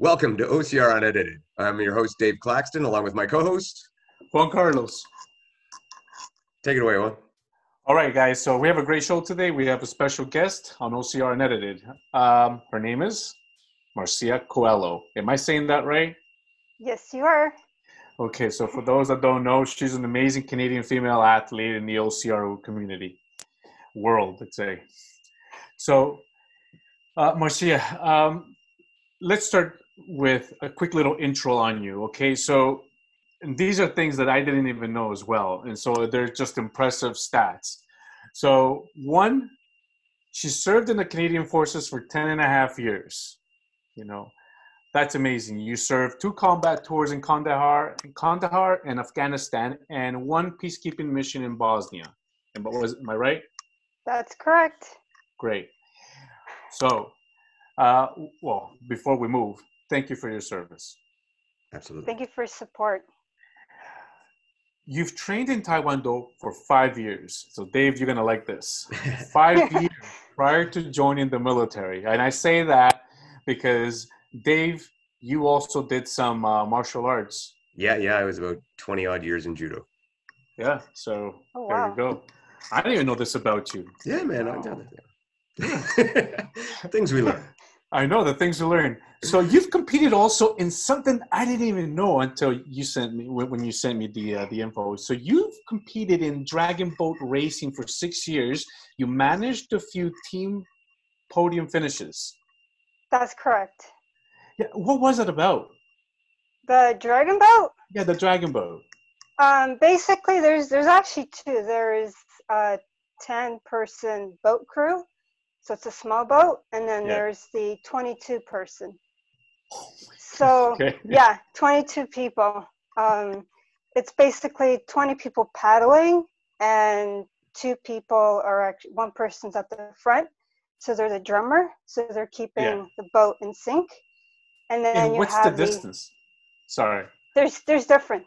Welcome to OCR Unedited. I'm your host, Dave Claxton, along with my co host, Juan Carlos. Take it away, Juan. All right, guys. So we have a great show today. We have a special guest on OCR Unedited. Um, her name is Marcia Coelho. Am I saying that right? Yes, you are. Okay, so for those that don't know, she's an amazing Canadian female athlete in the OCR community, world, let's say. So, uh, Marcia, um, let's start with a quick little intro on you. Okay, so these are things that I didn't even know as well, and so they're just impressive stats. So, one, she served in the Canadian Forces for 10 and a half years. You know, that's amazing. You served two combat tours in Kandahar, in Kandahar and Afghanistan, and one peacekeeping mission in Bosnia. And what was am I right? That's correct. Great. So, uh, well, before we move, thank you for your service. Absolutely. Thank you for your support. You've trained in Taekwondo for five years. So, Dave, you're going to like this. Five years prior to joining the military. And I say that because, Dave, you also did some uh, martial arts. Yeah, yeah, I was about 20 odd years in judo. Yeah, so Oh, there wow. you go. I didn't even know this about you. Yeah, man, I've done it. Things we learn. I know the things you learn. So you've competed also in something I didn't even know until you sent me when when you sent me the uh, the info. So you've competed in dragon boat racing for six years. You managed a few team podium finishes. That's correct. Yeah, what was it about? The dragon boat. Yeah, the dragon boat. Um, basically, there's there's actually two. There is a ten person boat crew, so it's a small boat, and then Yeah. there's the twenty two person. So Okay. yeah, twenty two people. Um, it's basically twenty people paddling, and two people are actually one person's at the front, so they're the drummer, so they're keeping Yeah. the boat in sync. And then And you what's the have distance? Sorry. there's there's different.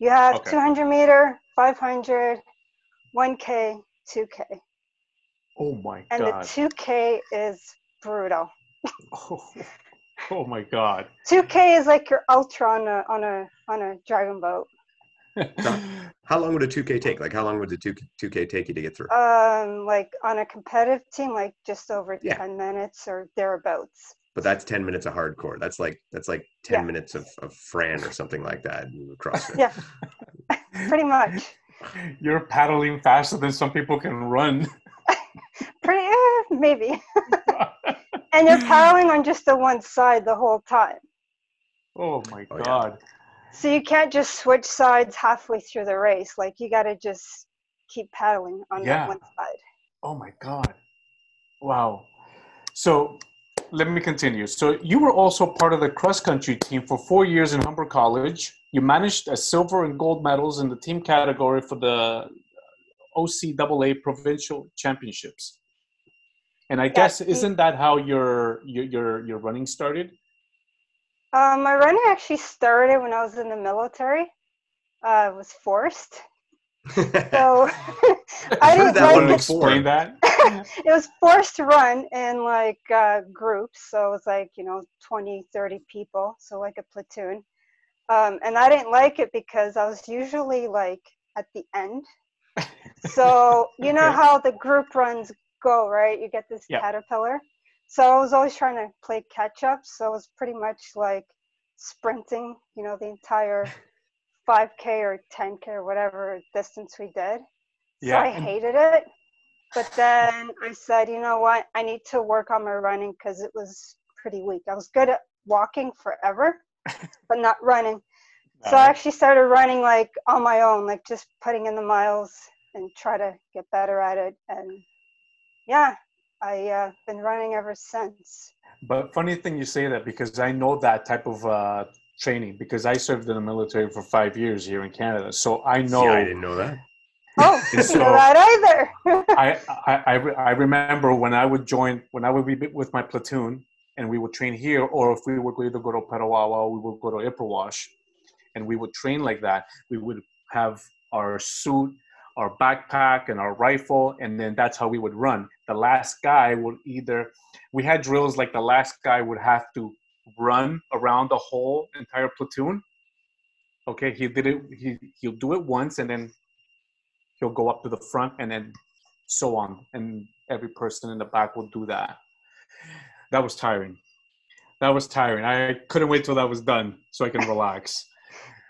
You have Okay. 200 meter, 500, 1K, 2K, Oh my and god. And the 2K is brutal. Oh, oh my god. 2K is like your ultra on a on a on a dragon boat. How long would a 2K take? Like, how long would the 2, 2K take you to get through? Um, like on a competitive team, like just over Yeah. 10 minutes or thereabouts. But that's 10 minutes of hardcore. That's like that's like 10 Yeah. minutes of, of Fran or something like that. CrossFit. Yeah. Pretty much. You're paddling faster than some people can run. Pretty eh, maybe. And you're paddling on just the one side the whole time. oh my Oh, yeah. god. So you can't just switch sides halfway through the race. Like you got to just keep paddling on Yeah. that one side. Oh my god. Wow. So let me continue. So you were also part of the cross country team for four years in Humber College. You managed a silver and gold medals in the team category for the OCAA provincial championships. And I guess isn't that how your your your, your running started? Um, my running actually started when I was in the military. Uh, I was forced. So I didn't that like. Explain that. it was forced to run in like uh, groups. So it was like, you know, 20, 30 people. So like a platoon. Um, and I didn't like it because I was usually like at the end. So you know how the group runs go, right? You get this Yeah. caterpillar. So I was always trying to play catch up. So it was pretty much like sprinting, you know, the entire 5K or 10K or whatever distance we did. So Yeah, I hated it. But then I said, you know what? I need to work on my running because it was pretty weak. I was good at walking forever, but not running. So I actually started running like on my own, like just putting in the miles and try to get better at it. And yeah, I uh, been running ever since. But funny thing you say that because I know that type of uh, training because I served in the military for five years here in Canada. So I know. See, I didn't know that. Oh, And you know so- that either. I, I, I, I remember when I would join, when I would be with my platoon and we would train here, or if we would either go to Petawawa, we would go to Ipperwash, and we would train like that. We would have our suit, our backpack, and our rifle, and then that's how we would run. The last guy would either, we had drills like the last guy would have to run around the whole entire platoon. Okay, he did it. He he'll do it once, and then he'll go up to the front, and then so on, and every person in the back will do that. That was tiring. That was tiring. I couldn't wait till that was done so I can relax.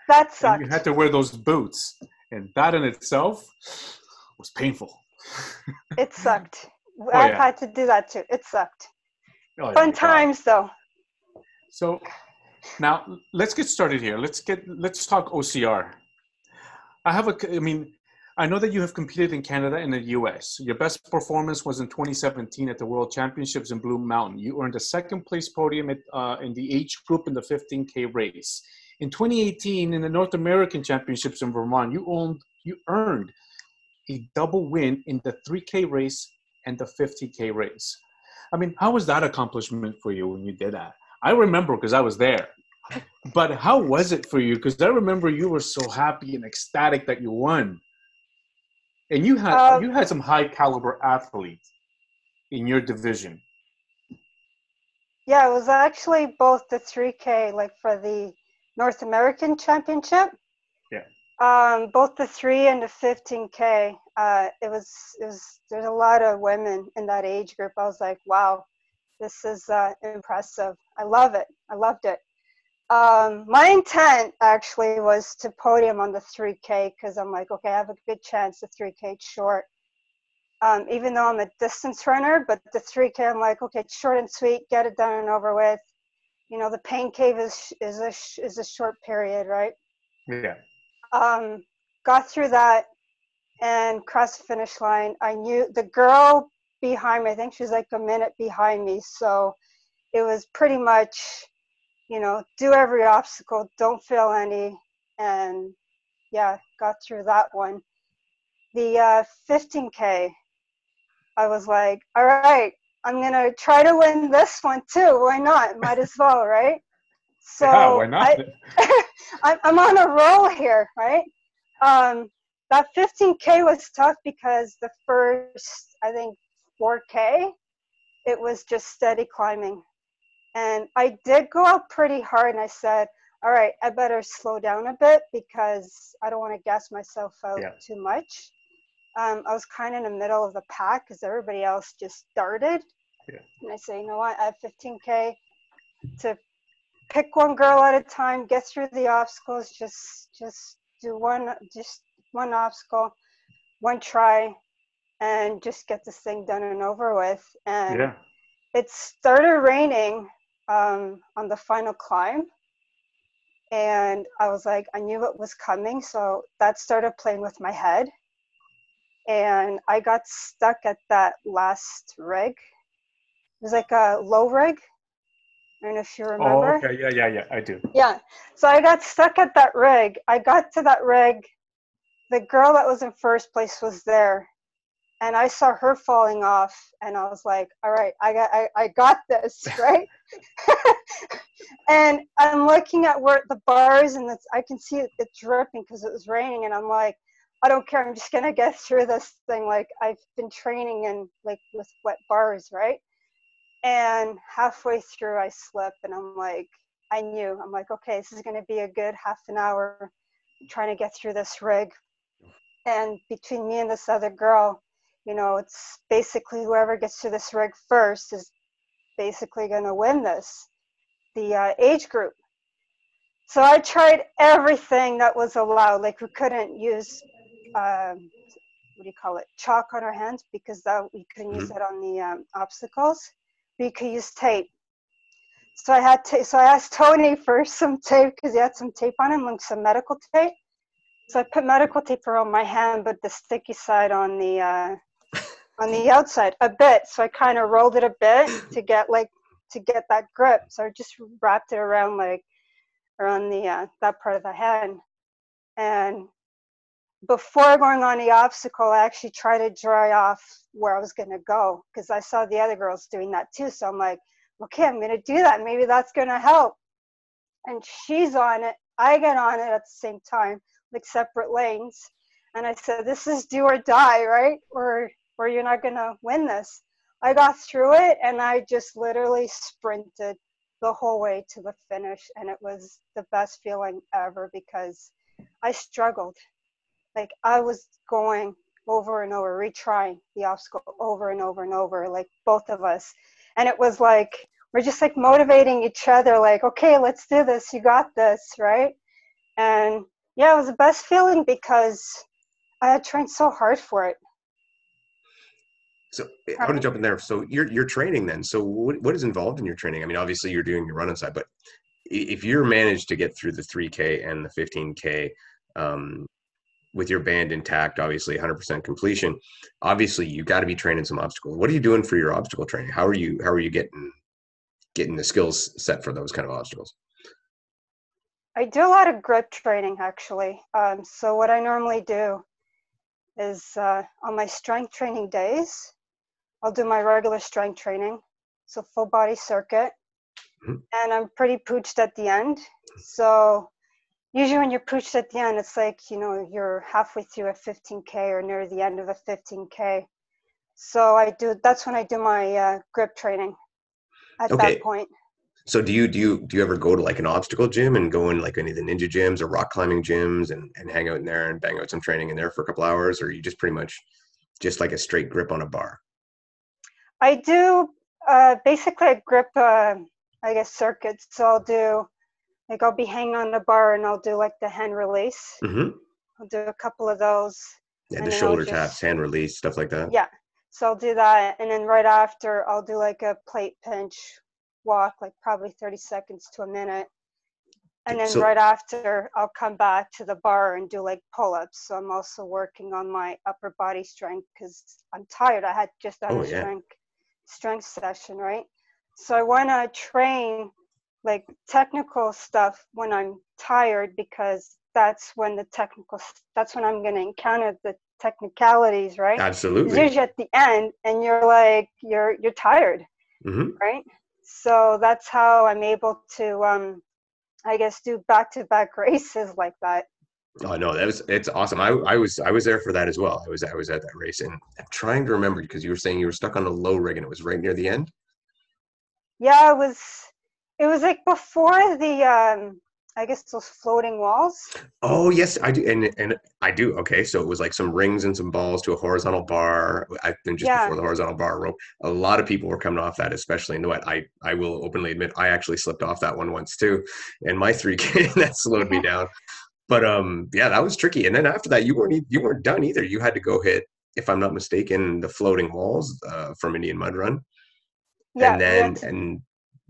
That And you had to wear those boots, and that in itself was painful. It sucked. Oh, I've yeah. had to do that too. It sucked. Oh, Fun God. times though. So now let's get started here. Let's get let's talk OCR. I have a I mean I know that you have competed in Canada and the US. Your best performance was in 2017 at the World Championships in Blue Mountain. You earned a second place podium at, uh, in the age group in the 15K race. In 2018, in the North American Championships in Vermont, you owned you earned a double win in the 3K race and the 50K race. I mean, how was that accomplishment for you when you did that? I remember because I was there. But how was it for you? Because I remember you were so happy and ecstatic that you won. And you had Um, you had some high caliber athletes in your division. Yeah, it was actually both the 3K, like for the North American Championship. Yeah. Um, both the three and the 15K. Uh, it was it was there's a lot of women in that age group. I was like, wow, this is uh, impressive. I love it. I loved it. Um, my intent actually was to podium on the 3K because I'm like, okay, I have a good chance. The 3K is short. Um, even though I'm a distance runner, but the 3K, I'm like, okay, short and sweet, get it done and over with. You know, the pain cave is is a is a short period, right? Yeah. um, got through that and crossed the finish line. I knew the girl behind me, I think she was like a minute behind me. So it was pretty much, you know, do every obstacle, don't fail any. And yeah, got through that one. The uh, 15K, I was like, all right, I'm going to try to win this one too. Why not? Might as well, right? So yeah, why not? I, I'm, I'm on a roll here, right? Um, that 15K was tough because the first, I think, 4K, it was just steady climbing. And I did go out pretty hard and I said, all right, I better slow down a bit because I don't want to gas myself out Yeah. too much. Um, I was kind of in the middle of the pack because everybody else just started. Yeah. And I say, you know what, I have 15K to pick one girl at a time, get through the obstacles, just just do one just one obstacle, one try, and just get this thing done and over with. And yeah. it started raining um, on the final climb. And I was like, I knew it was coming. So that started playing with my head. And I got stuck at that last rig. It was like a low rig. I don't know if you remember. Oh, remember. okay. Yeah, yeah, yeah. I do. Yeah. So I got stuck at that rig. I got to that rig. The girl that was in first place was there. And I saw her falling off and I was like, all right, I got I, I got this, right? and I'm looking at where the bars and it's, I can see it, it dripping because it was raining and I'm like, I don't care, I'm just gonna get through this thing. Like I've been training in like with wet bars, right? And halfway through I slip and I'm like, I knew. I'm like, okay, this is going to be a good half an hour trying to get through this rig. And between me and this other girl, you know, it's basically whoever gets to this rig first is basically going to win this, the uh, age group. So I tried everything that was allowed. Like we couldn't use, um, what do you call it, chalk on our hands because that we couldn't use that on the um, obstacles. You could use tape. So I had to, so I asked Tony for some tape because he had some tape on him, like some medical tape. So I put medical tape around my hand, but the sticky side on the uh, on the outside a bit. So I kind of rolled it a bit to get like to get that grip. So I just wrapped it around like around the uh, that part of the hand. And before going on the obstacle, I actually tried to dry off where I was going to go because I saw the other girls doing that too. So I'm like, okay, I'm going to do that. Maybe that's going to help. And she's on it. I get on it at the same time, like separate lanes. And I said, this is do or die, right? Or, or you're not going to win this. I got through it and I just literally sprinted the whole way to the finish and it was the best feeling ever because i struggled like i was going over and over retrying the obstacle over and over and over like both of us and it was like we're just like motivating each other like okay let's do this you got this right and yeah it was the best feeling because i had trained so hard for it So I want to jump in there. So you're you're training then. So what what is involved in your training? I mean, obviously you're doing your run side, but if you're managed to get through the 3K and the 15K um, with your band intact, obviously 100% completion, obviously you got to be training some obstacles. What are you doing for your obstacle training? How are you how are you getting getting the skills set for those kind of obstacles? I do a lot of grip training actually. Um, so what I normally do is uh, on my strength training days, I'll do my regular strength training, so full body circuit, Mhm. and I'm pretty pooched at the end. So usually when you're pushed at the end, it's like you know you're halfway through a 15k or near the end of a 15k. So I do. That's when I do my uh, grip training. At Okay. that point. So do you do you do you ever go to like an obstacle gym and go in like any of the ninja gyms or rock climbing gyms and, and hang out in there and bang out some training in there for a couple hours, or are you just pretty much just like a straight grip on a bar? I do uh, basically a grip, uh, I guess, circuits. So I'll do, like, I'll be hanging on the bar and I'll do like the hand release. Mm-hmm. I'll do a couple of those. Yeah, the shoulder just- taps, hand release, stuff like that. Yeah. So I'll do that. And then right after, I'll do like a plate pinch walk, like probably 30 seconds to a minute. And then So- right after, I'll come back to the bar and do like pull ups. So I'm also working on my upper body strength because I'm tired. I had just done Oh, a yeah. strength strength session, right? So I want to train like technical stuff when I'm tired because that's when the technical that's when I'm going to encounter the technicalities, right? Absolutely. usually at the end and you're like you're you're tired, hmm right? So that's how I'm able to um I guess do back-to-back races like that. Oh no, that was it's awesome. I I was I was there for that as well. I was I was at that race and I'm trying to remember because you were saying you were stuck on a low rig and it was right near the end. Yeah, it was it was like before the um I guess those floating walls. Oh yes, I do, and and I do. Okay, so it was like some rings and some balls to a horizontal bar. I think just Yeah. before the horizontal bar rope, a lot of people were coming off that, especially in the wet. I I will openly admit I actually slipped off that one once too, and my three K that slowed me down. But um, yeah, that was tricky. And then after that, you weren't you weren't done either. You had to go hit, if I'm not mistaken, the floating walls uh, from Indian Mud Run, Yeah, and then and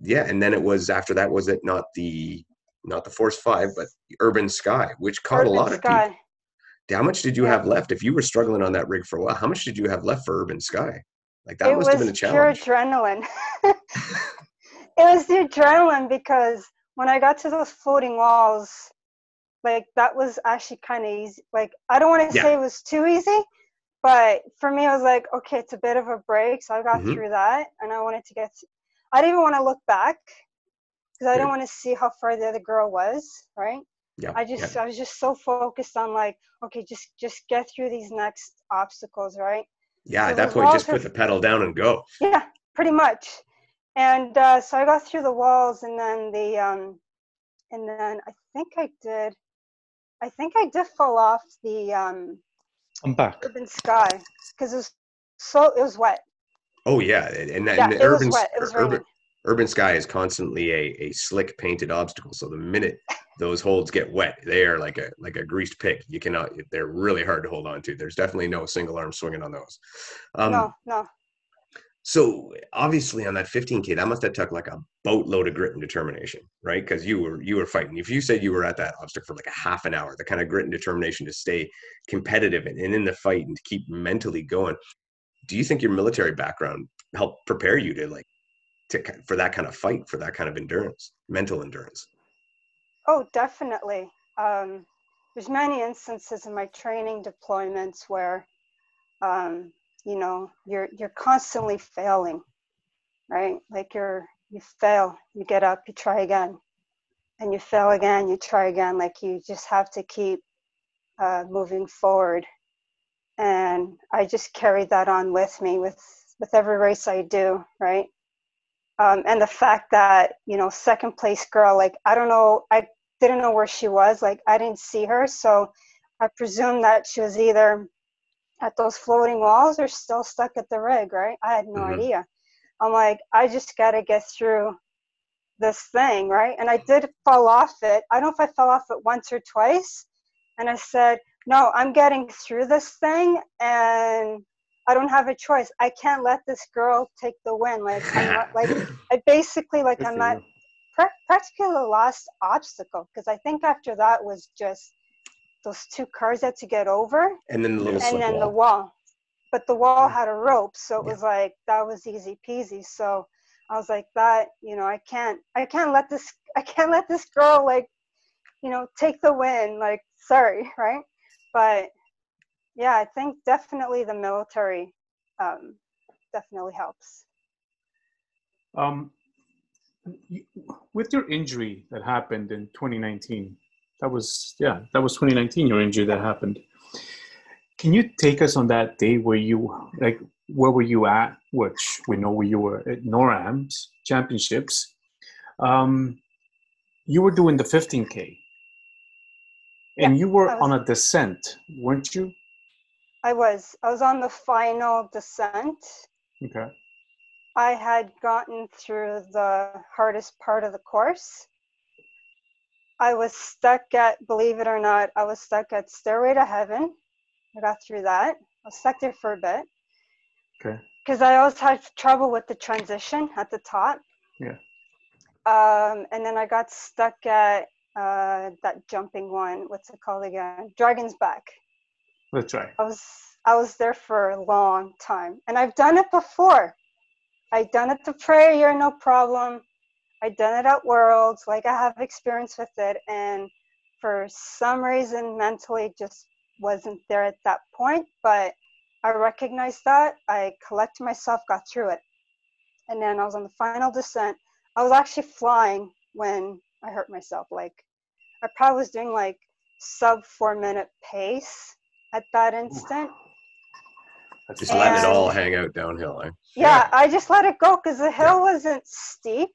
yeah, and then it was after that was it not the not the Force Five, but Urban Sky, which caught a Urban lot of people. How much did you Yeah. have left? If you were struggling on that rig for a while, how much did you have left for Urban Sky? Like that it must have been a pure challenge. adrenaline. it was the adrenaline because when I got to those floating walls, like that was actually kind of easy. Like I don't want to Yeah. say it was too easy, but for me, I was like, okay, it's a bit of a break. So I got Mhm. through that, and I wanted to get. I didn't even want to look back because I Good. didn't want to see how far the other girl was. Right. Yeah, I yeah. just I was just so focused on like, okay, just just get through these next obstacles, right? Yeah, so at that point, just walls put the pedal down and go. Yeah, pretty much. And uh, so I got through the walls, and then the um, and then I think I did. I think I did fall off the um, I'm back. urban sky because it was so it was wet. Oh yeah, and, and, Yeah, and was urban, wet. It was urban, urban sky is constantly a, a slick painted obstacle. So the minute those holds get wet, they are like a like a greased pig. You cannot. They're really hard to hold on to. There's definitely no single arm swinging on those. Um, no, no. So obviously on that 15k, that must have took like a boatload of grit and determination, right? Because you were you were fighting. If you said you were at that obstacle for like a half an hour, the kind of grit and determination to stay competitive and, and in the fight and to keep mentally going. Do you think your military background helped prepare you to like to for that kind of fight, for that kind of endurance, mental endurance? Oh, definitely. Um, there's many instances in my training deployments where, um, you know, you're you're constantly failing, right? Like you're you fail, you get up, you try again, and you fail again, you try again. Like you just have to keep uh, moving forward, and I just carry that on with me with with every race I do, right? um, and the fact that you know second place girl like i don't know i didn't know where she was like i didn't see her. So i presume that she was either at those floating walls or still stuck at the rig right? I had no Mhm. idea. I'm like i just got to get through this thing right? And i did fall off it. I don't know if i fell off it once or twice. And i said no i'm getting through this thing and i don't have a choice i can't let this girl take the win like i'm not like I basically like Good I'm not pra- practically the last obstacle because I think after that was just those two cars that to get over And then the little and then the wall. wall. But the wall had a rope, so it Yeah. was like that was easy peasy. So I was like that, you know, I can't I can't let this I can't let this girl like, you know, take the win. Like, sorry, right? But yeah, I think definitely the military um, definitely helps. Um, with your injury that happened in 2019, that was yeah, that was 2019. Your injury that happened. Can you take us on that day where you like where were you at? Which we know where you were at NORAM's championships. Um, you were doing the 15k, and you were was- on a descent, weren't you? I was I was on the final descent. Okay. I had gotten through the hardest part of the course. I was stuck at, believe it or not, I was stuck at Stairway to Heaven. I got through that. I was stuck there for a bit Okay. because I always had trouble with the transition at the top. Yeah. Um, and then I got stuck at uh, that jumping one. What's it called again? Dragon's Back. That's right. I was I was there for a long time, and I've done it before. I've done it to prayer, no problem. I've done it at Worlds, like I have experience with it, and for some reason, mentally, just wasn't there at that point. But I recognized that. I collected myself, got through it, and then I was on the final descent. I was actually flying when I hurt myself. Like I probably was doing like sub four minute pace at that instant. That's Just let it all hang out downhill. Eh? Yeah, I just let it go because the hill wasn't steep.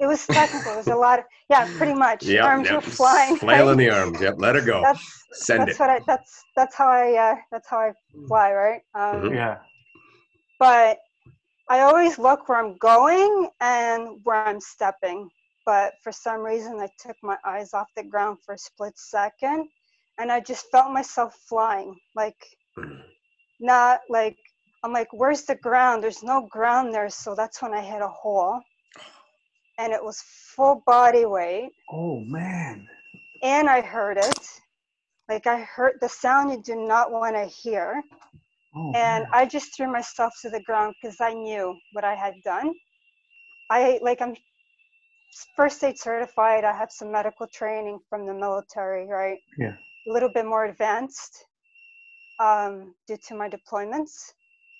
It was technical. It was a lot of yeah, pretty much. Yep, Arms yep. were flying. Flailing right? the arms. Yep, let it go. That's Send that's it. what I that's that's how I uh, that's how I fly, right? Um, Mhm. Yeah. But I always look where I'm going and where I'm stepping. But for some reason, I took my eyes off the ground for a split second, and I just felt myself flying, like not like I'm like, where's the ground? There's no ground there. So that's when I hit a hole. And it was full body weight. Oh man. And I heard it. Like I heard the sound you do not want to hear. Oh, And man. I just threw myself to the ground because I knew what I had done. I like I'm first aid certified. I have some medical training from the military, right? Yeah. A little bit more advanced um, due to my deployments.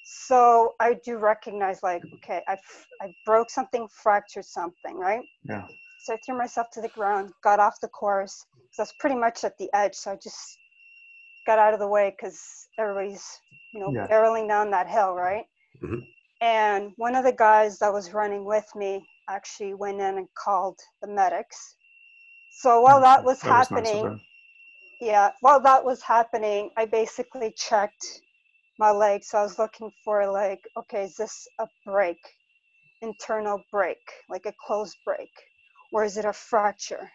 So I do recognize, like, okay, I've I broke something, fractured something, right? Yeah. So I threw myself to the ground, got off the course. So I was pretty much at the edge. So I just got out of the way because everybody's, you know, Yeah. barreling down that hill, right? Mhm. And one of the guys that was running with me actually went in and called the medics. So while that was That was happening, yeah, while that was happening, I basically checked my leg. So I was looking for like, okay, is this a break, internal break, like a closed break, or is it a fracture?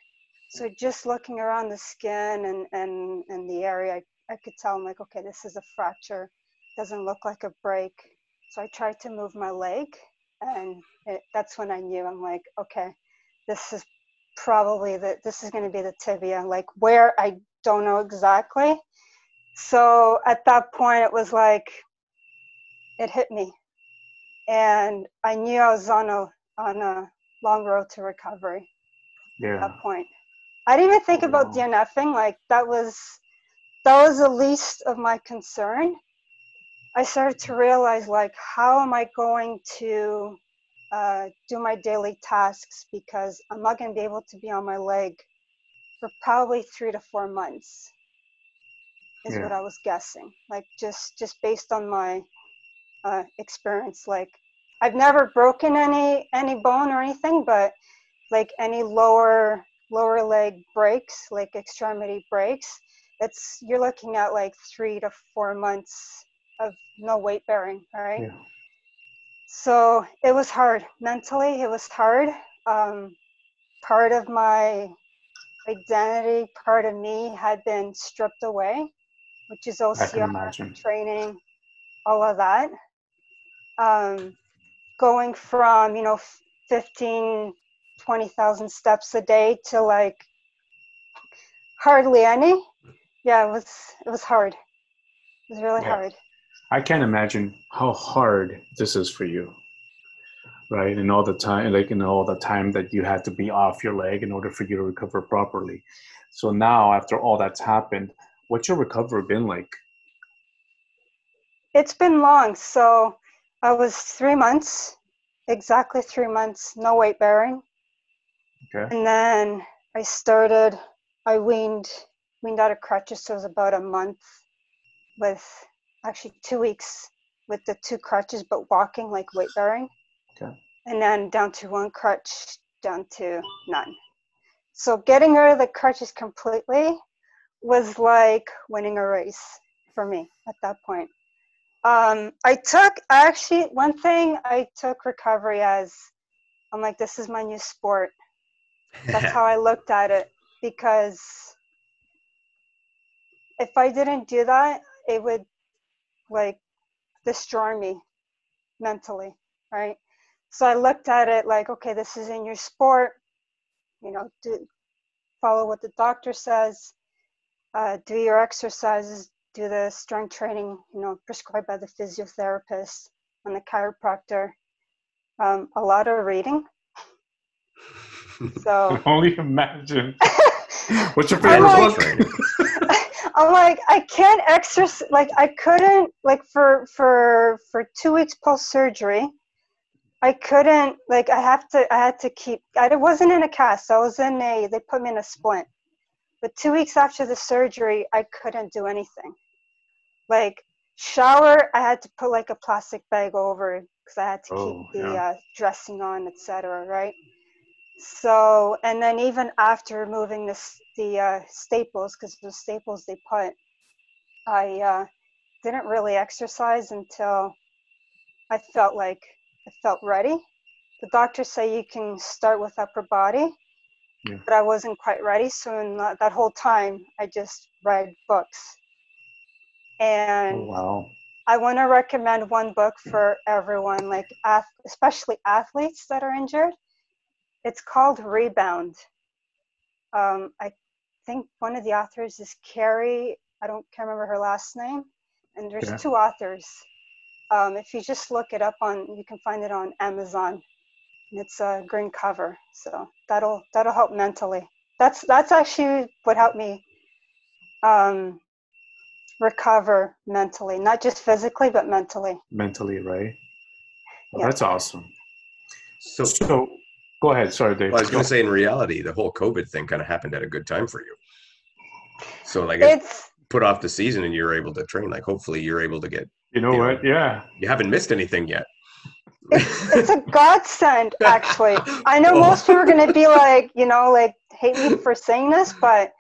So just looking around the skin and and and the area, I, I could tell I'm like, okay, this is a fracture. Doesn't look like a break. So I tried to move my leg, and it, that's when I knew. I'm like, okay, this is probably the this is going to be the tibia. Like where I don't know exactly. So at that point, it was like it hit me, and I knew I was on a on a long road to recovery Yeah. at that point. I didn't even think about Wow. DNFing. Like that was that was the least of my concern. I started to realize like how am I going to uh, do my daily tasks because I'm not going to be able to be on my leg for probably three to four months. Is what I was guessing. Like just just based on my uh, experience. Like I've never broken any any bone or anything, but like any lower lower leg breaks, like extremity breaks, it's you're looking at like three to four months of no weight bearing, right? Yeah. So it was hard mentally. It was hard. Um, part of my identity, part of me had been stripped away, which is OCR training, all of that. Um, going from you know 15 20,000 steps a day to like hardly any yeah it was it was hard it was really yeah. hard i can't imagine how hard this is for you right? And all the time like know all the time that you had to be off your leg in order for you to recover properly. So now after all that's happened what's your recovery been like? It's been long. So i was three months exactly three months no weight bearing. Okay. And then I started, I weaned, weaned out of crutches, so it was about a month with actually two weeks with the two crutches, but walking like weight bearing. Okay. And then down to one crutch, down to none. So getting rid of the crutches completely was like winning a race for me at that point. Um, I took actually one thing I took recovery as I'm like, this is my new sport. That's how I looked at it because if I didn't do that, it would like destroy me mentally, right? So I looked at it like, okay, this is in your sport, you know, do follow what the doctor says, uh, do your exercises, do the strength training, you know, prescribed by the physiotherapist and the chiropractor. Um, a lot of reading, so only imagine. What's your favorite book? I'm like, I can't exercise. Like, I couldn't. Like for for for two weeks post surgery, I couldn't. Like, I have to. I had to keep. I wasn't in a cast. I was in a. They put me in a splint. But two weeks after the surgery, I couldn't do anything. Like shower, I had to put like a plastic bag over because I had to oh, keep the yeah. uh, dressing on, etc. Right so and then even after removing the, the uh, staples because the staples they put i uh, didn't really exercise until i felt like i felt ready. The doctors say you can start with upper body yeah. but i wasn't quite ready. So in that, that whole time i just read books. And oh, wow. I want to recommend one book for everyone like especially athletes that are injured it's called Rebound. Um, I think one of the authors is Carrie. I don't can't remember her last name. And there's yeah. two authors. Um, if you just look it up on, you can find it on Amazon. And it's a green cover, so that'll that'll help mentally. That's that's actually what helped me um, recover mentally, not just physically, but mentally. Mentally, right? Well, yeah. That's awesome. So, so Go ahead. Sorry, Dave. Well, I was going to say, in reality, the whole COVID thing kind of happened at a good time for you. So, like, it's put off the season, and you're able to train. Like, hopefully, you're able to get. You know you what? Know, yeah. You haven't missed anything yet. It's, it's a godsend, actually. I know oh. most people are going to be like, you know, like hate me for saying this, but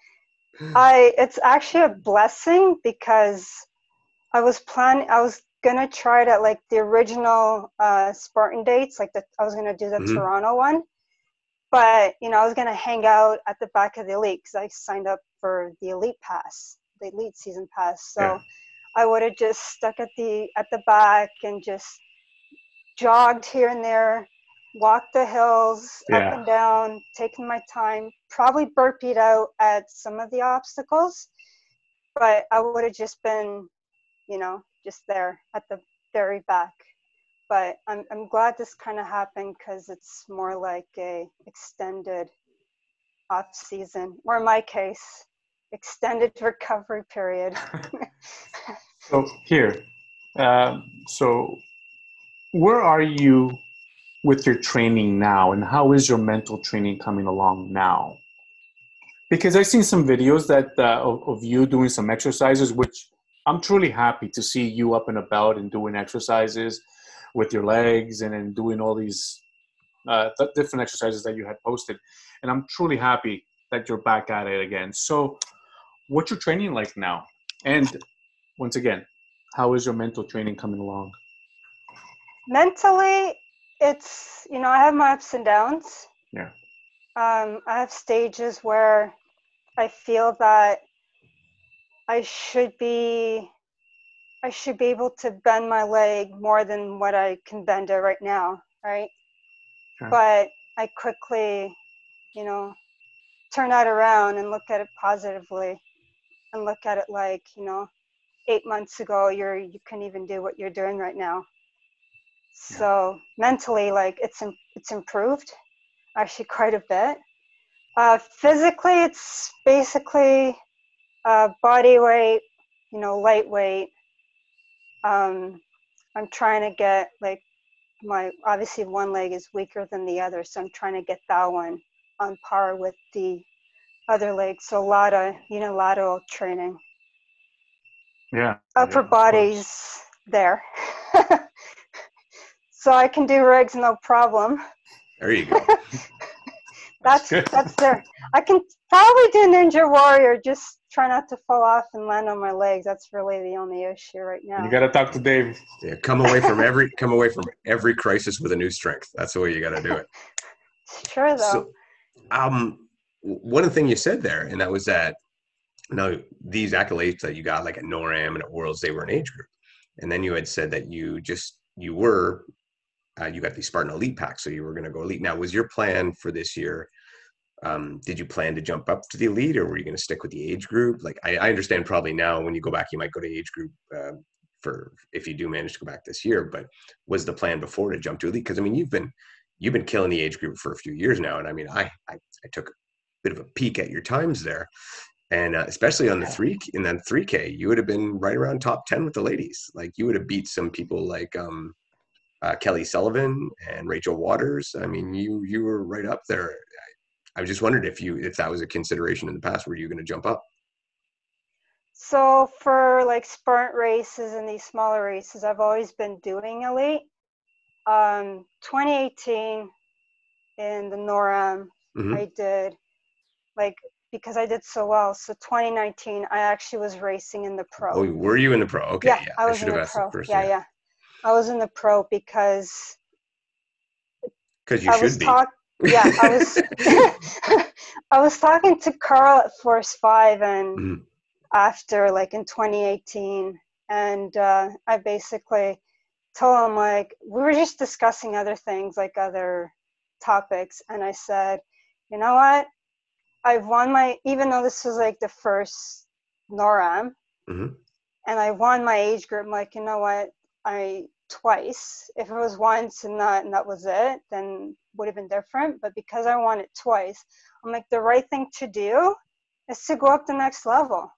I it's actually a blessing because I was planning. I was gonna try it at like the original uh, Spartan dates, like the I was gonna do the mm-hmm. Toronto one, but you know i was going to hang out at the back of the elite because i signed up for the elite pass the elite season pass so yeah. i would have just stuck at the at the back and just jogged here and there walked the hills yeah. up and down taking my time probably burpeed out at some of the obstacles but i would have just been you know just there at the very back but I'm, I'm glad this kind of happened because it's more like a extended off season, or in my case, extended recovery period. so here, uh, so where are you with your training now, and how is your mental training coming along now? Because I've seen some videos that uh, of, of you doing some exercises, which I'm truly happy to see you up and about and doing exercises with your legs and then doing all these uh, th- different exercises that you had posted. And I'm truly happy that you're back at it again. So, what's your training like now? And once again, how is your mental training coming along? Mentally, it's you know I have my ups and downs. Yeah. Um, I have stages where I feel that I should be I should be able to bend my leg more than what I can bend it right now, right? Sure. But I quickly, you know, turn that around and look at it positively and look at it like, you know, eight months ago you're you couldn't even do what you're doing right now. So mentally like it's it's improved actually quite a bit. Uh, physically it's basically uh, body weight, you know, lightweight. Um, I'm trying to get like my obviously one leg is weaker than the other, so I'm trying to get that one on par with the other leg. So a lot of unilateral training. Yeah. Upper yeah, body's there. so I can do rigs no problem. There you go. That's good. that's there. I can probably do Ninja Warrior. Just try not to fall off and land on my legs. That's really the only issue right now. You got to talk to Dave. Yeah, come away from every come away from every crisis with a new strength. That's the way you got to do it. Sure though. So, um, one of the things you said there, and that was that now these accolades that you got, like at NORAM and at Worlds, they were an age group, and then you had said that you just you were uh, you got the Spartan Elite pack, so you were going to go elite. Now, was your plan for this year? Um, did you plan to jump up to the elite, or were you going to stick with the age group? Like, I, I understand probably now when you go back, you might go to age group uh, for if you do manage to go back this year. But was the plan before to jump to elite? Because I mean, you've been you've been killing the age group for a few years now, and I mean, I I, I took a bit of a peek at your times there, and uh, especially on the three in that three K, you would have been right around top ten with the ladies. Like you would have beat some people like um, uh, Kelly Sullivan and Rachel Waters. I mean, you you were right up there. I, I just wondered if you if that was a consideration in the past. Were you going to jump up? So for like sprint races and these smaller races, I've always been doing elite. Um, 2018 in the NORAM, Mhm. I did like because I did so well. So 2019, I actually was racing in the pro. Oh, were you in the pro? Okay, yeah, yeah. I was should in have the pro. first. yeah, yeah, I was in the pro because Because you I should be. talk. Yeah, I was. I was talking to Carl at Force Five, and Mhm. after like in 2018, and uh, I basically told him like we were just discussing other things, like other topics, and I said, you know what, I've won my even though this was like the first NORAM, Mhm. and I won my age group. I'm like, you know what, I twice. If it was once and not and that was it, then would have been different. But because I won it twice, I'm like the right thing to do is to go up the next level,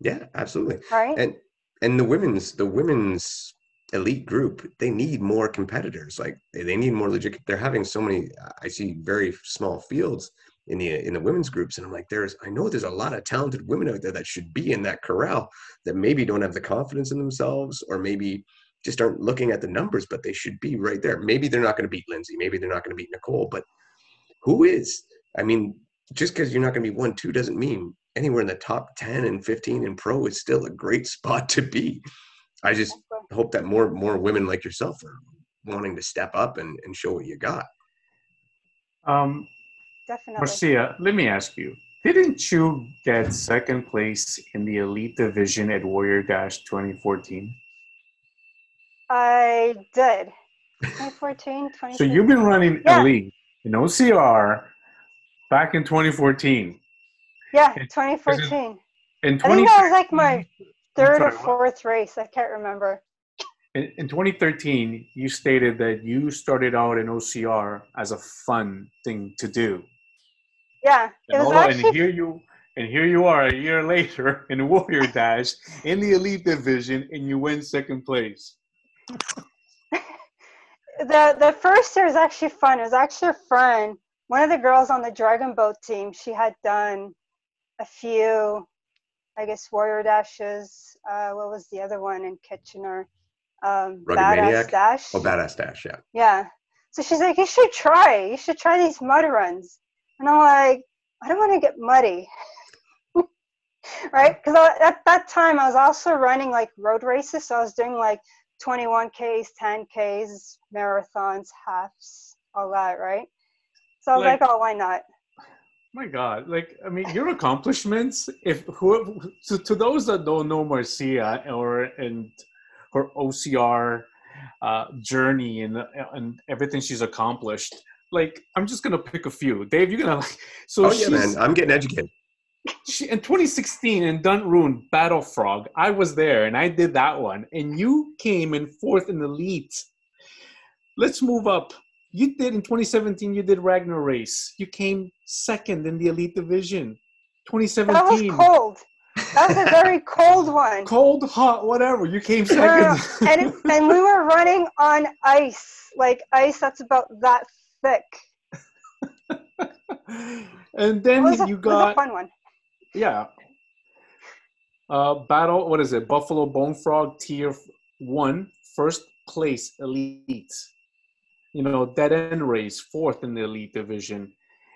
Yeah, absolutely. right? and and the women's the women's elite group they need more competitors like they they need more legit they're having so many i see very small fields in the in the women's groups and i'm like there's i know there's a lot of talented women out there that should be in that corral that maybe don't have the confidence in themselves or maybe just aren't looking at the numbers but they should be right there maybe they're not going to beat lindsay maybe they're not going to beat nicole but who is i mean just because you're not going to be one two doesn't mean anywhere in the top 10 and 15 in pro is still a great spot to be i just hope that more more women like yourself are wanting to step up and, and show what you got Um, Definitely. Marcia, let me ask you. Didn't you get second place in the elite division at Warrior Dash 2014? I did. 2014, 2015. So you've been running Yeah. elite in OCR back in 2014. Yeah, 2014. In I think that was like my third sorry, or what? fourth race. I can't remember. in, in 2013, you stated that you started out in OCR as a fun thing to do. Yeah, it And, was although- and actually here you and here you are a year later in Warrior Dash in the elite division, and you win second place. The the first year was actually fun. It was actually a friend. One of the girls on the Dragon Boat team. She had done a few, I guess, warrior dashes. Uh, what was the other one in Kitchener? um, Rugged Badass Maniac? Dash. Oh, badass dash. Yeah. Yeah. So she's like, you should try. You should try these mud runs. And I'm like, I don't want to get muddy. right? Because at that time, I was also running like road races. So I was doing like 21Ks, 10Ks, marathons, halves, all that, right? So I was like, Like- oh, why not? My God, like I mean, your accomplishments. If who to, to those that don't know Marcia or and her OCR uh, journey and and everything she's accomplished, like I'm just gonna pick a few. Dave, you're gonna like. So oh yeah, man. I'm getting educated. She in 2016 in Dunroon Battle Frog, I was there and I did that one, and you came in fourth in the elite. Let's move up. You did in 2017. You did Ragnar race. You came second in the elite division. 2017. That was 2017. cold. That was a very cold one. Cold, hot, whatever. You came second. and, and we were running on ice, like ice that's about that thick. and then you a got fun one. Yeah. Uh, battle. What is it? Buffalo Bone Frog Tier One, first place elite. You know, dead end race, fourth in the elite division,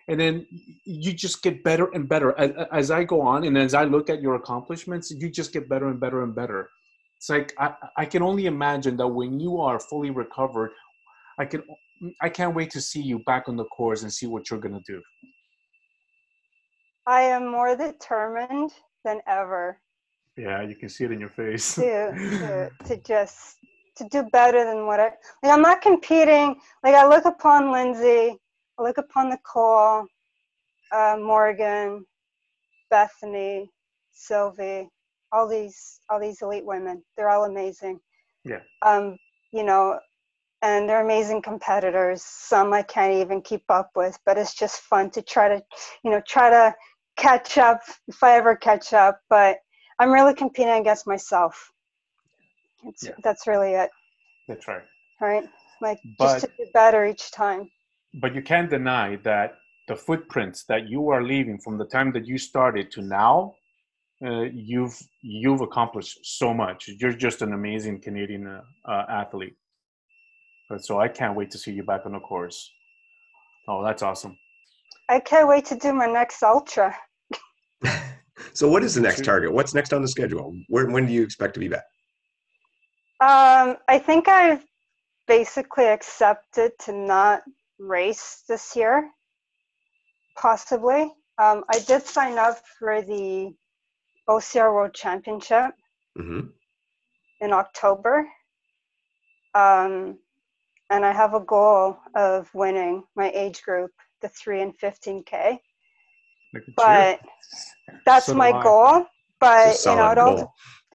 and then you just get better and better as, as I go on, and as I look at your accomplishments, you just get better and better and better. It's like I, I can only imagine that when you are fully recovered, I can I can't wait to see you back on the course and see what you're gonna do. I am more determined than ever Yeah, you can see it in your face. to to, to just to do better than what I like. I'm not competing. Like I look upon Lindsay, I look upon Nicole, uh, Morgan, Bethany, Sylvie, all these all these elite women. They're all amazing. Yeah. Um, you know, and they're amazing competitors. Some I can't even keep up with, but it's just fun to try to, you know, try to catch up if I ever catch up. But I'm really competing against myself. It's, Yeah. That's really it, That's right. right? Like But- just to do better each time. But you can't deny that the footprints that you are leaving from the time that you started to now, uh, you've you've accomplished so much. You're just an amazing Canadian uh, uh, athlete. But so I can't wait to see you back on the course. Oh, that's awesome. I can't wait to do my next ultra. so what is the next target? What's next on the schedule? Where, when do you expect to be back? Um, I think I've basically accepted to not race this year, possibly. Um, I did sign up for the OCR World Championship hmm in October. Um, and I have a goal of winning my age group, the 3 and 15K. Look at But that's So my goal. But, It's you know, it all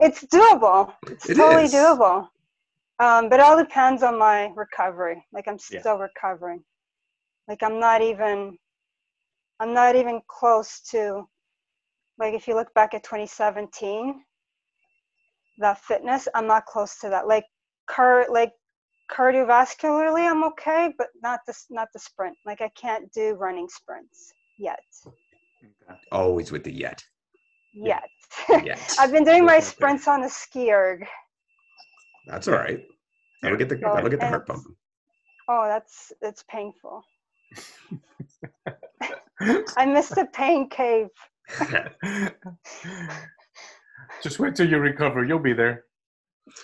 it's doable. It's It totally is. doable. Um, but it all depends on my recovery. Like I'm Yeah. still recovering. Like I'm not even I'm not even close to like if you look back at 2017, that fitness, I'm not close to that. Like car like cardiovascularly I'm okay, but not this not the sprint. Like I can't do running sprints yet. Always with the yet. Yet. Yet. I've been doing my sprints on a ski erg. That's all right. That'll get the So, that'll get the and heart it's- pumping. Oh, that's it's painful. I missed a pain cave. Just wait till you recover. You'll be there.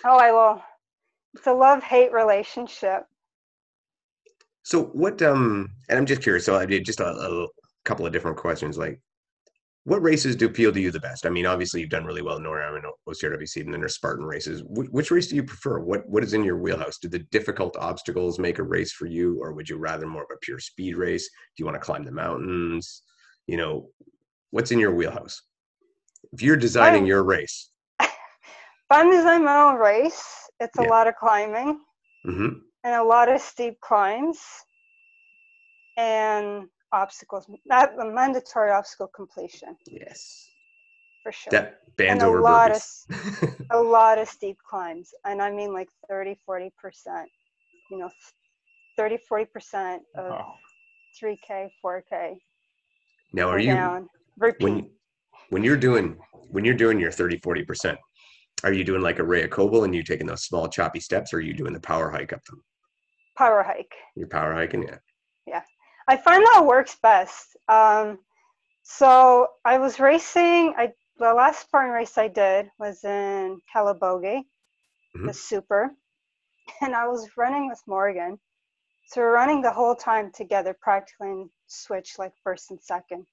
Oh, I will. It's a love hate relationship. So what? Um, and I'm just curious. So I did just a, a couple of different questions. Like, what races do appeal to you the best? I mean, obviously you've done really well in Noram and OCRWC, and then there's Spartan races. Wh- which race do you prefer? What What is in your wheelhouse? Do the difficult obstacles make a race for you, or would you rather more of a pure speed race? Do you want to climb the mountains? You know, what's in your wheelhouse? If you're designing I'm- your race, If I'm my own race, it's a Yeah. lot of climbing hmm and a lot of steep climbs and obstacles. not the mandatory obstacle completion yes, for sure. that bands and a lot burpees. of a lot of steep climbs and i mean like 30 40 percent you know 30 40 percent of Oh, 3k 4k now, are you down repeat when when you're doing when you're doing your 30 40 percent Are you doing like a Rea Kolbl and you taking those small choppy steps, or are you doing the power hike up them? Power hike. You're power hiking, yeah. Yeah, I find that works best. Um, so I was racing. I the last Spartan race I did was in Calabogie, Mhm. the Super, and I was running with Morgan. So we're running the whole time together, practically switch like first and second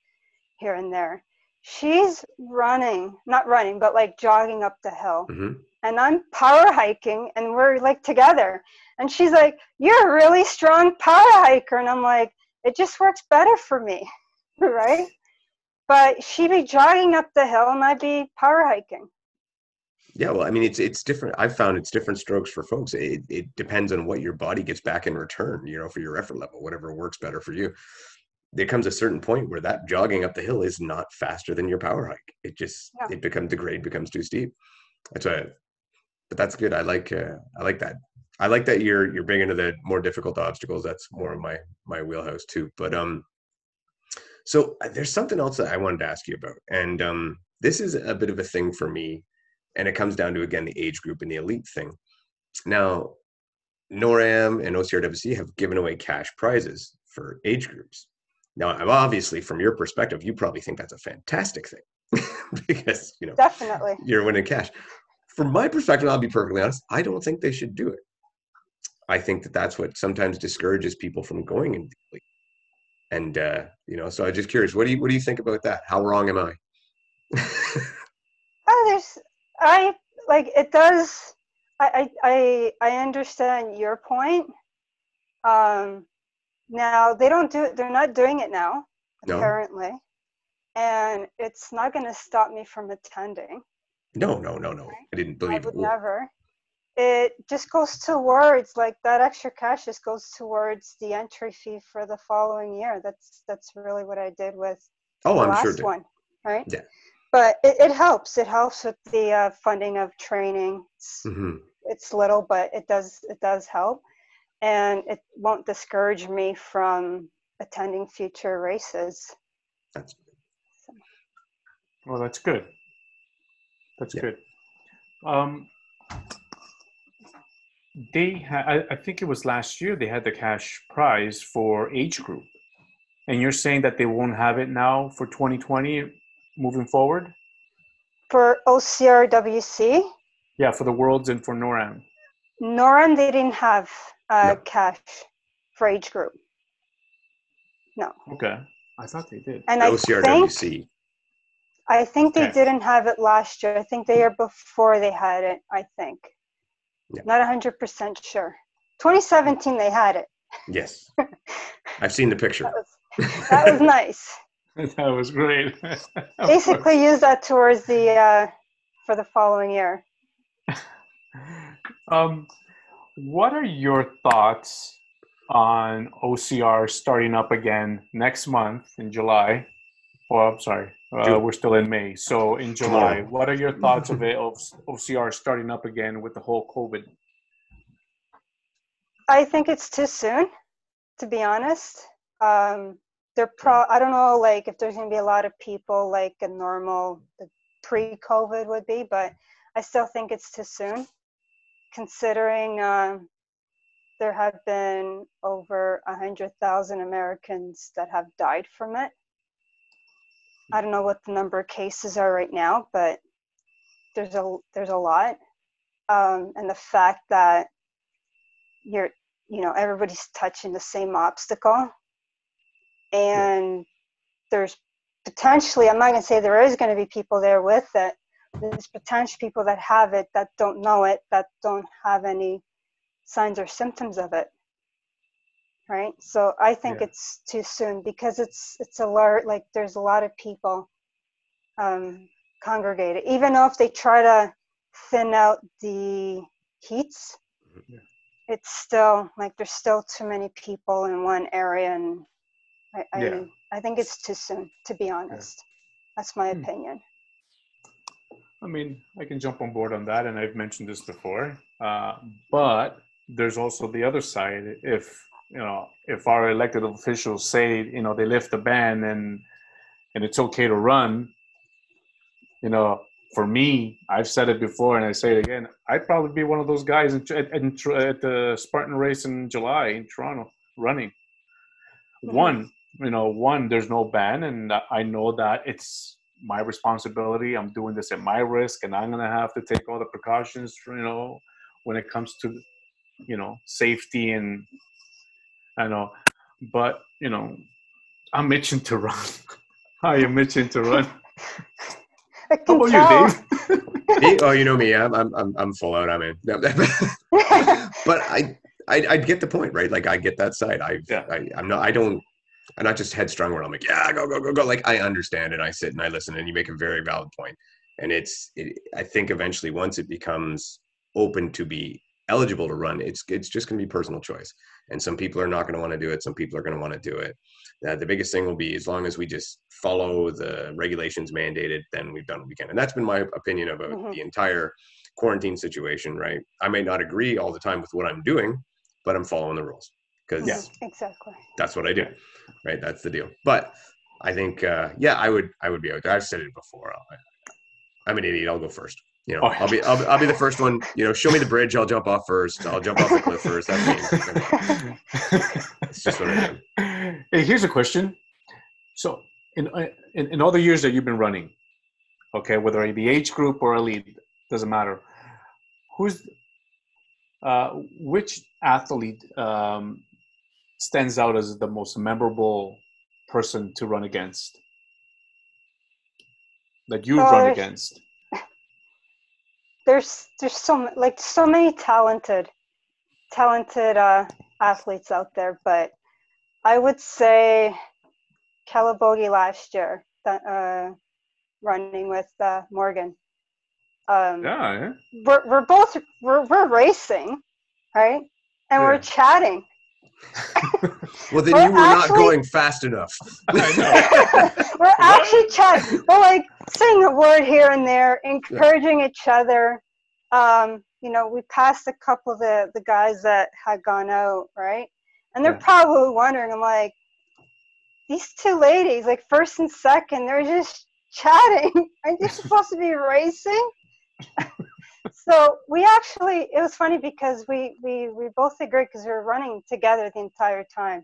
here and there. She's running, not running, but like jogging up the hill. hmm And I'm power hiking and we're like together. And she's like, You're a really strong power hiker. And I'm like, It just works better for me. right? But she'd be jogging up the hill and I'd be power hiking. Yeah, well, I mean, it's it's different. I've found it's different strokes for folks. It it depends on what your body gets back in return. You know, for your effort level, whatever works better for you. There comes a certain point where that jogging up the hill is not faster than your power hike. It just Yeah. it becomes the grade becomes too steep. That's why, but that's good. I like uh, I like that. I like that you're you're big into the more difficult obstacles. That's more of my my wheelhouse too. But um, so uh, there's something else that I wanted to ask you about, and um, this is a bit of a thing for me, and it comes down to again the age group and the elite thing. Now, NORAM and OCRWC have given away cash prizes for age groups. Now, obviously from your perspective, you probably think that's a fantastic thing because you know Definitely. you're winning cash. From my perspective, I'll be perfectly honest. I don't think they should do it. I think that that's what sometimes discourages people from going the. And uh, you know, so I'm just curious. What do you what do you think about that? How wrong am I? Oh, there's I like it does I I, I understand your point. Um now they don't do it they're not doing it now, No. apparently. And it's not gonna stop me from attending. no, no, no, no. I didn't believe it. I would it. never. It just goes towards like that extra cash just goes towards the entry fee for the following year. That's that's really what I did with Oh, the I'm last sure. one, right? Yeah. But it, it helps. It helps with the uh, funding of training. It's, Mhm. it's little, but it does it does help, and it won't discourage me from attending future races. That's Well, that's good. That's Yeah. good. Um, they, ha- I, I think it was last year they had the cash prize for age group, and you're saying that they won't have it now for 2020 moving forward. For OCRWC, Yeah, for the worlds and for NORAM. NORAM they didn't have uh, No. cash for age group. No, Okay, I thought they did. and I think I think they Okay. didn't have it last year. I think the year before they had it. I think. Yeah. Not hundred percent sure. 2017 they had it. Yes, I've seen the picture. That was that was nice. that was great. Basically, use that towards the uh, for the following year. Um, what are your thoughts on OCR starting up again next month in July? Oh, I'm sorry, uh, we're still in May. So in July, Tomorrow. what are your thoughts of it of OCR starting up again with the whole COVID? I think it's too soon, to be honest. Um, they're pro. I don't know, like if there's gonna be a lot of people like a normal pre-COVID would be, but I still think it's too soon, considering um, there have been over a hundred thousand Americans that have died from it. I don't know what the number of cases are right now, but there's a there's a lot, um, and the fact that you're you know everybody's touching the same obstacle and there's potentially i'm not going to say there is going to be people there with it there's potential people that have it that don't know it that don't have any signs or symptoms of it right so i think Yeah. it's too soon because it's it's a lot like there's a lot of people um, congregated even though if they try to thin out the heats Yeah. it's still like there's still too many people in one area and i i, Yeah. I think it's too soon to be honest that's my Hmm. opinion I mean, I can jump on board on that, and I've mentioned this before. Uh, but there's also the other side. If you know, if our elected officials say, you know, they lift the ban and and it's okay to run, you know, for me, I've said it before and I say it again. I'd probably be one of those guys in, in, in at the Spartan race in July in Toronto running. Mhm. One, you know, one, there's no ban, and I know that it's my responsibility. I'm doing this at my risk, and I'm gonna have to take all the precautions, you know, when it comes to, you know, safety and I know, but you know, I'm itching to run. I am itching to run. I How about tell. you, Dave? Me? oh, you know me. I'm I'm I'm, I'm full out. I'm in. but I, I I get the point, right? Like I get that side. I, Yeah. I I'm not. I don't. I'm not just headstrong where I'm like, yeah, go go go go. Like I understand and I sit and I listen, and you make a very valid point. And it's. It, I think eventually, once it becomes open to be eligible to run, it's it's just going to be personal choice. And some people are not going to want to do it. Some people are going to want to do it. Uh, the biggest thing will be as long as we just follow the regulations mandated, then we've done what we can. And that's been my opinion about Mhm. the entire quarantine situation, right? I may not agree all the time with what I'm doing, but I'm following the rules because Yeah. Exactly. that's what I do, right? That's the deal. But I think, uh, yeah, I would, I would be out there. I've said it before. I'll, I'm an idiot. I'll go first. You know, Oh. I'll be, I'll, be- I'll be the first one. You know, show me the bridge. I'll jump off first. I'll jump off the cliff first. That's me. It's just what I do. Hey, here's a question. So, in, uh, in in all the years that you've been running, okay, whether it be age group or elite, doesn't matter. Who's uh, which athlete um, stands out as the most memorable person to run against that you Oh, run against? There's there's so like so many talented talented uh, athletes out there, but I would say Calabogie last year, that, uh, running with uh, Morgan. Um, Yeah, yeah. we're, we're both we're, we're racing, right? And Yeah. we're chatting. Well, then We're you were not going fast enough. We're actually chatting. We're like saying a word here and there, encouraging each other. Um, you know, we passed a couple of the, the guys that had gone out, right? And they're Yeah. probably wondering, I'm like, these two ladies, like first and second, they're just chatting. Aren't you supposed to be racing? So we actually, it was funny because we, we, we both agreed because we were running together the entire time.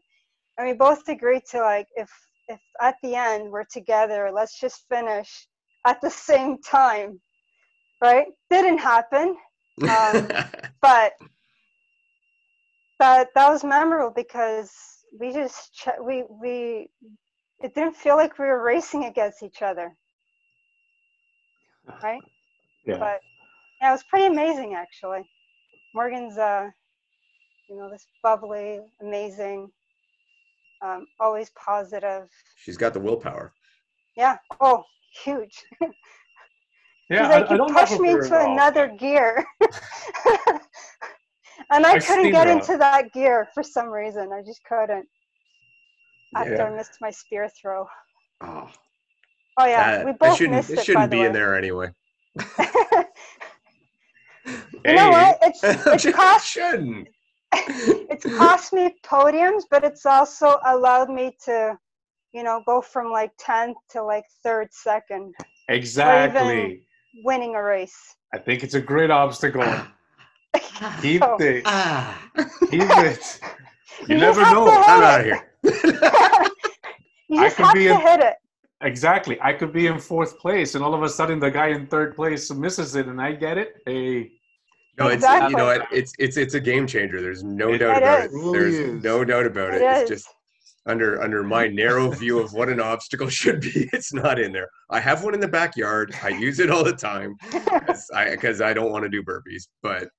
And we both agreed to like, if if at the end we're together, let's just finish at the same time, right? Didn't happen, Um, but that that was memorable because we just ch- we we it didn't feel like we were racing against each other, right? yeah. But yeah, it was pretty amazing actually. Morgan's uh, you know, this bubbly, amazing, um, always positive. She's got the willpower. Yeah. Oh, huge. yeah, She's like, I, I you don't know pushed me very into another gear. and I I've couldn't get her. into that gear for some reason. I just couldn't. After Yeah. I missed my spear throw. Oh, Oh yeah, that, we that both shouldn't, missed it it. shouldn't the be in way. there anyway. you know what? It's it's it cost shouldn't. it's cost me podiums, but it's also allowed me to, you know, go from like 10th to like third, second, exactly. winning a race. I think it's a great obstacle. Keep So- it. Ah, Keep it. You, You never know. to hit I'm out of here. You I just could have be to in- hit it. Exactly. I could be in fourth place, and all of a sudden the guy in third place misses it, and I get it. Hey, No, it's Exactly. you know what? It's it's it's a game changer. There's no It doubt It about is. it. There's is. no doubt about it. It It's just under under my narrow view of what an obstacle should be. It's not in there. I have one in the backyard. I use it all the time because I I don't want to do burpees. But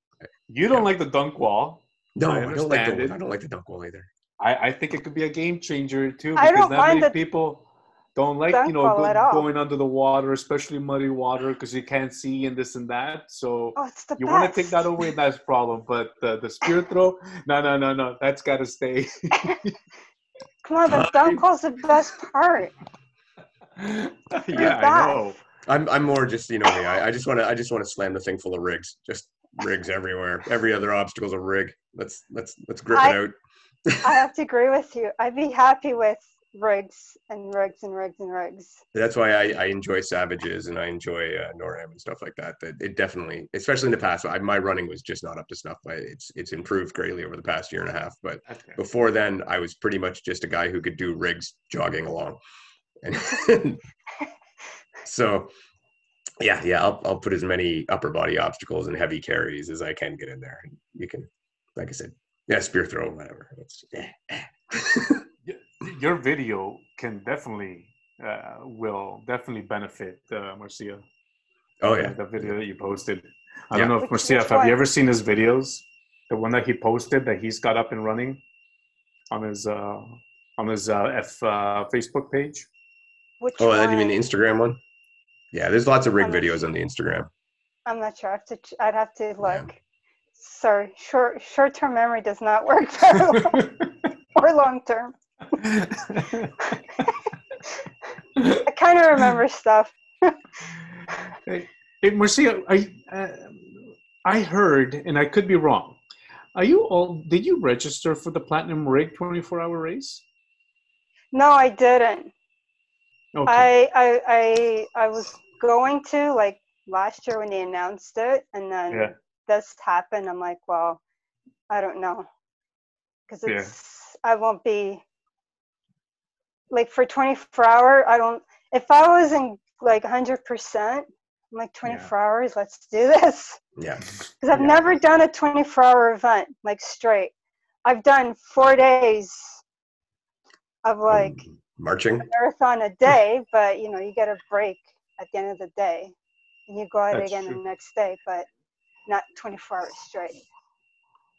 you don't like the dunk wall. no, I I, don't like the it. I don't like the dunk wall either. I, I think it could be a game changer too, I because don't not mind many the people don't like dunk you know go- going under the water, especially muddy water, because you can't see and this and that. So Oh, you want to take that away, that's problem. But the the spear throw, no, no, no, no, that's got to stay. Come on, the dunk wall's the best part. yeah, that. I know. I'm I'm more just you know me. I, I just want to I just want to slam the thing full of rigs. Just rigs everywhere. Every other obstacle's a rig. Let's let's let's grip I- it out. I have to agree with you. I'd be happy with rigs and rigs and rigs and rigs. That's why I, I enjoy Savages and I enjoy uh, NORAM and stuff like that. That it definitely, especially in the past, I, my running was just not up to snuff. But it's it's improved greatly over the past year and a half. But Okay. before then, I was pretty much just a guy who could do rigs jogging along, and so yeah, yeah, I'll I'll put as many upper body obstacles and heavy carries as I can get in there. You can, like I said, yeah, spear throw, whatever. It's, Your video can definitely uh, will definitely benefit uh, Marcia. oh yeah, the video that you posted. I Yeah. don't know if Which- Marcia, which have one? you ever seen his videos? The one that he posted that he's got up and running on his uh, on his uh, F uh, Facebook page. Which oh, one? and you mean the Instagram one? Yeah, there's lots of rig Um, videos on the Instagram. I'm not sure. I have to, ch- I'd have to look. Sorry, short short term memory does not work very well, or long term. I kind of remember stuff. hey, Marcia, I uh, I heard, and I could be wrong. Are you all? Did you register for the Platinum Rig 24 hour race? No, I didn't. Okay. I, I I I was going to like last year when they announced it, and then Yeah. this happened. I'm like, well, I don't know, because Yeah. it's I won't be like for 24 hour. I don't. If I was in like 100 percent, I'm like 24 hours. Let's do this Yeah, because I've Yeah. never done a 24 hour event like straight. I've done four days of mm, like marching. marathon a day, but you know, you get a break at the end of the day. And you go out That's again true. the next day, but not 24 hours straight.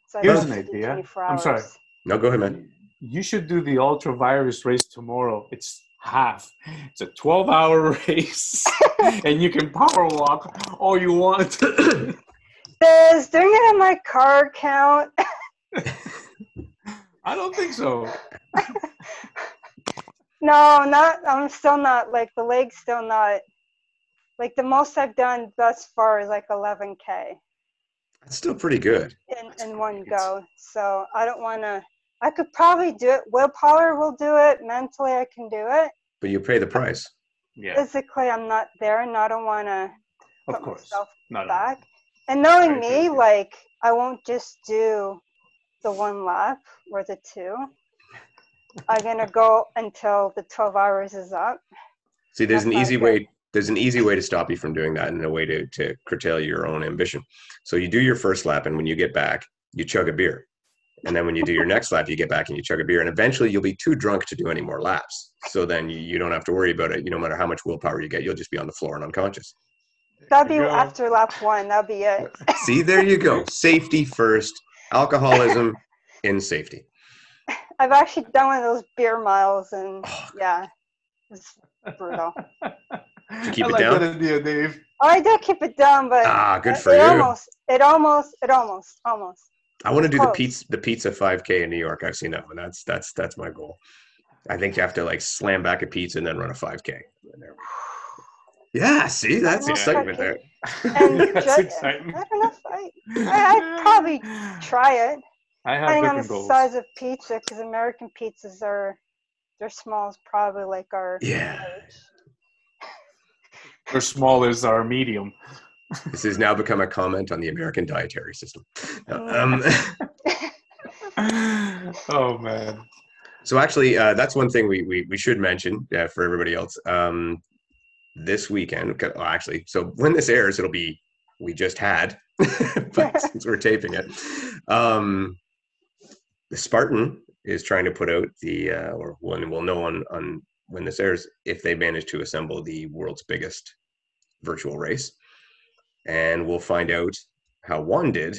So I'd Here's love an to do idea. 24 I'm sorry. No, go ahead, man. You should do the ultra virus race tomorrow. It's half. It's a 12 hour race, and you can power walk all you want. Does doing it in my car count? I don't think so. No, not. I'm still not like the leg's still not. Like the most I've done thus far is like 11k That's still pretty good. in in one It's- go. So I don't want to. I could probably do it. Willpower will do it. Mentally, I can do it. But you pay the price. Yeah, physically I'm not there and I don't want to of put course. myself Not back. And knowing me, you. like I won't just do the one lap or the two. I'm gonna go until the 12 hours is up. See, there's That's an easy good. way. There's an easy way to stop you from doing that, and a way to to curtail your own ambition. So you do your first lap, and when you get back, you chug a beer, and then when you do your next lap, you get back and you chug a beer, and eventually you'll be too drunk to do any more laps. So then you, you don't have to worry about it. You no matter how much willpower you get, you'll just be on the floor and unconscious. That'll be There you go. after lap one. That'll be it. See, there you go. Safety first. Alcoholism in safety. I've actually done one of those beer miles, and Oh, yeah, it's brutal. you keep I it like down? that idea, Dave. Oh, I did keep it down, but Ah, good it- for it you. almost, it almost, it almost, almost. I want to do the pizza the pizza 5K in New York. I've seen that one. That's that's that's my goal. I think you have to like slam back a pizza and then run a 5K. There we go. Yeah, see, that's Yeah. excitement there. That's ju- exciting. I don't know if I, I, I'd probably try it. I have depending on the goals. size of pizza because American pizzas are they're small as probably like our Yeah. Their small is our medium. This has now become a comment on the American dietary system. Um, oh man. so actually, uh, that's one thing we we, we should mention uh, for everybody else. Um, this weekend, well, actually, so when this airs, it'll be we just had, but since we're taping it, um, the Spartan is trying to put out the uh, or when we'll know on on when this airs if they manage to assemble the world's biggest virtual race, and we'll find out how one did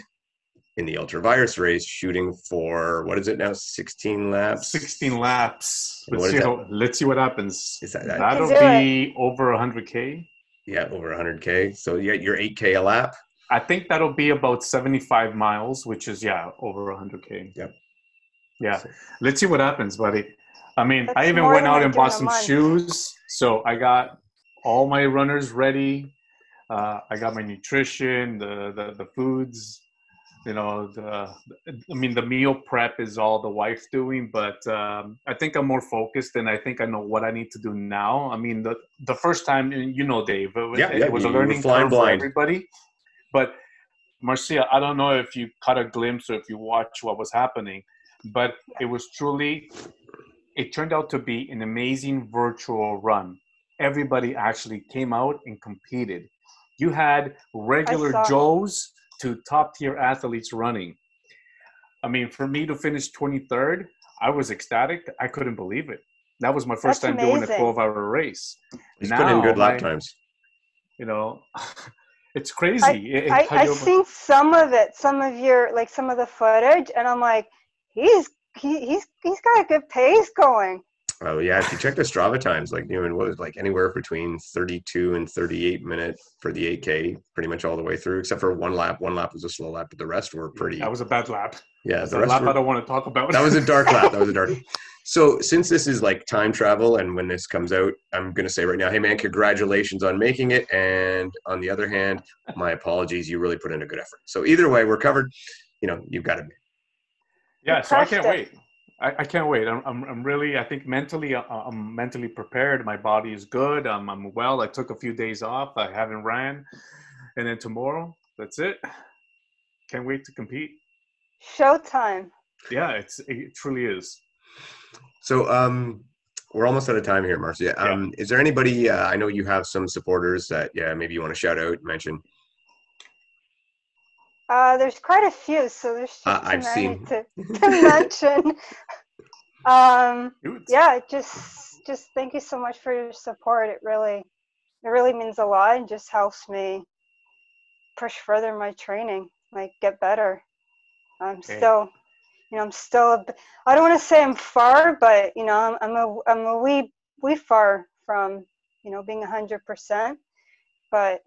in the ultravirus race, shooting for what is it now, sixteen laps? 16 laps. And Let's see, how, let's see what happens. Is that- that- That'll You can do be over 100k. Yeah, over 100k. So yeah, you're 8k a lap. I think that'll be about 75 miles, which is yeah, over 100k. Yep. Yeah. Let's see what happens, buddy. I mean, That's I even went out and bought some shoes. So I got all my runners ready. Uh, I got my nutrition, the the, the foods. you know the i mean the meal prep is all the wife doing but um, i think i'm more focused and i think i know what i need to do now. I mean the the first time you know dave it was, Yeah, it yeah, was a learning curve for everybody. But marcia i don't know if you caught a glimpse or if you watched what was happening but it was truly it turned out to be an amazing virtual run. Everybody actually came out and competed you had regular saw it. joes to top tier athletes running. I mean, for me to finish 23rd, I was ecstatic. I couldn't believe it. That was my first That's time doing a 12 hour race. He's put in good lap my- times. You know, it's crazy. It- it- I, how I you- seen some of it, some of your like some of the footage, and I'm like, he's he, he's he's got a good pace going. Oh yeah, if you check the Strava times, like you know, what was like anywhere between 32 and 38 minute for the 8K, pretty much all the way through, except for one lap. One lap was a slow lap, but the rest were pretty. that was a bad lap. yeah, It's the a rest lap I don't want to talk about. that was a dark lap. That was a dark. So since this is like time travel, and when this comes out, I'm gonna say right now, hey man, congratulations on making it. And on the other hand, my apologies. You really put in a good effort. So either way, we're covered. You know, you've got to. yeah, so I can't it. wait. I, I can't wait. I'm, I'm, I'm really, I think mentally, uh, I'm mentally prepared. My body is good. I'm, I'm well. I took a few days off. I haven't ran. And then tomorrow, that's it. Can't wait to compete. Showtime. Yeah, it's, it truly is. So um, we're almost out of time here, Marcia. Um, Is there anybody? Uh, I know you have some supporters that yeah, maybe you want to shout out, mention. Uh, there's quite a few, so there's just Uh, too I've many seen. to, to mention. Um, yeah, just just thank you so much for your support. It really it really means a lot and just helps me push further my training, like get better. I'm Okay. still, you know, I'm still. A, bit- I don't want to say I'm far, but you know, I'm, I'm a I'm a wee wee far from you know being a hundred percent. But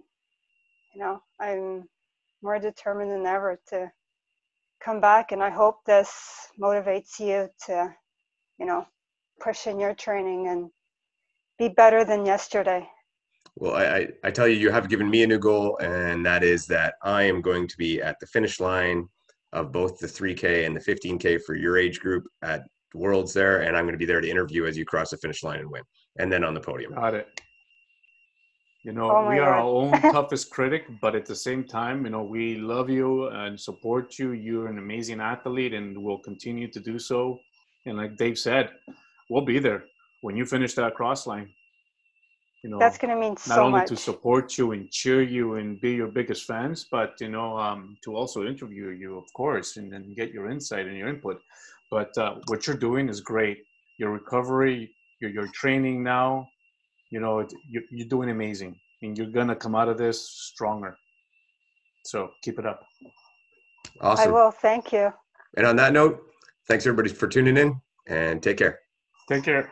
you know, I'm more determined than ever to come back, and I hope this motivates you to, you know, push in your training and be better than yesterday. Well, I, I, I tell you, you have given me a new goal, and that is that I am going to be at the finish line of both the 3K and the 15K for your age group at Worlds there, and I'm going to be there to interview as you cross the finish line and win, and then on the podium. got it. You know, Oh we are our own toughest critic, but at the same time, you know, we love you and support you. You're an amazing athlete and we'll continue to do so. And like Dave said, we'll be there when you finish that cross line. You know, That's going to mean not so only much. to support you and cheer you and be your biggest fans, but you know, um, to also interview you, of course, and then get your insight and your input. But uh, what you're doing is great. Your recovery, your your training now, you know, it, you're, you're doing amazing, and you're gonna come out of this stronger. So keep it up. Awesome. I will. Thank you. And on that note, thanks everybody for tuning in, and take care. Take care.